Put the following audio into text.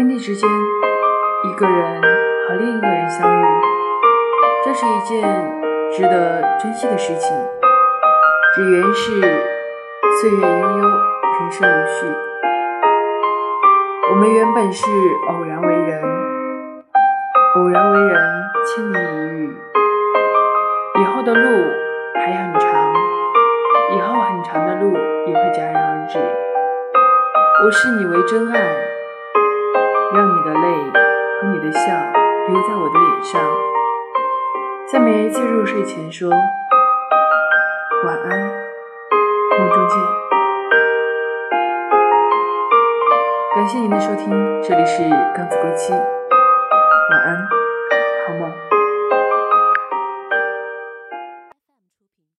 天地之间，一个人和另一个人相遇，这是一件值得珍惜的事情。只缘是岁月悠悠，人生无序。我们原本是偶然为人，偶然为人，千年一遇。以后的路还很长，以后很长的路也会戛然而止。我视你为真爱，让你的泪和你的笑留在我的脸上，在每一次入睡前说晚安，梦中见。感谢您的收听，这里是刚子归期，晚安，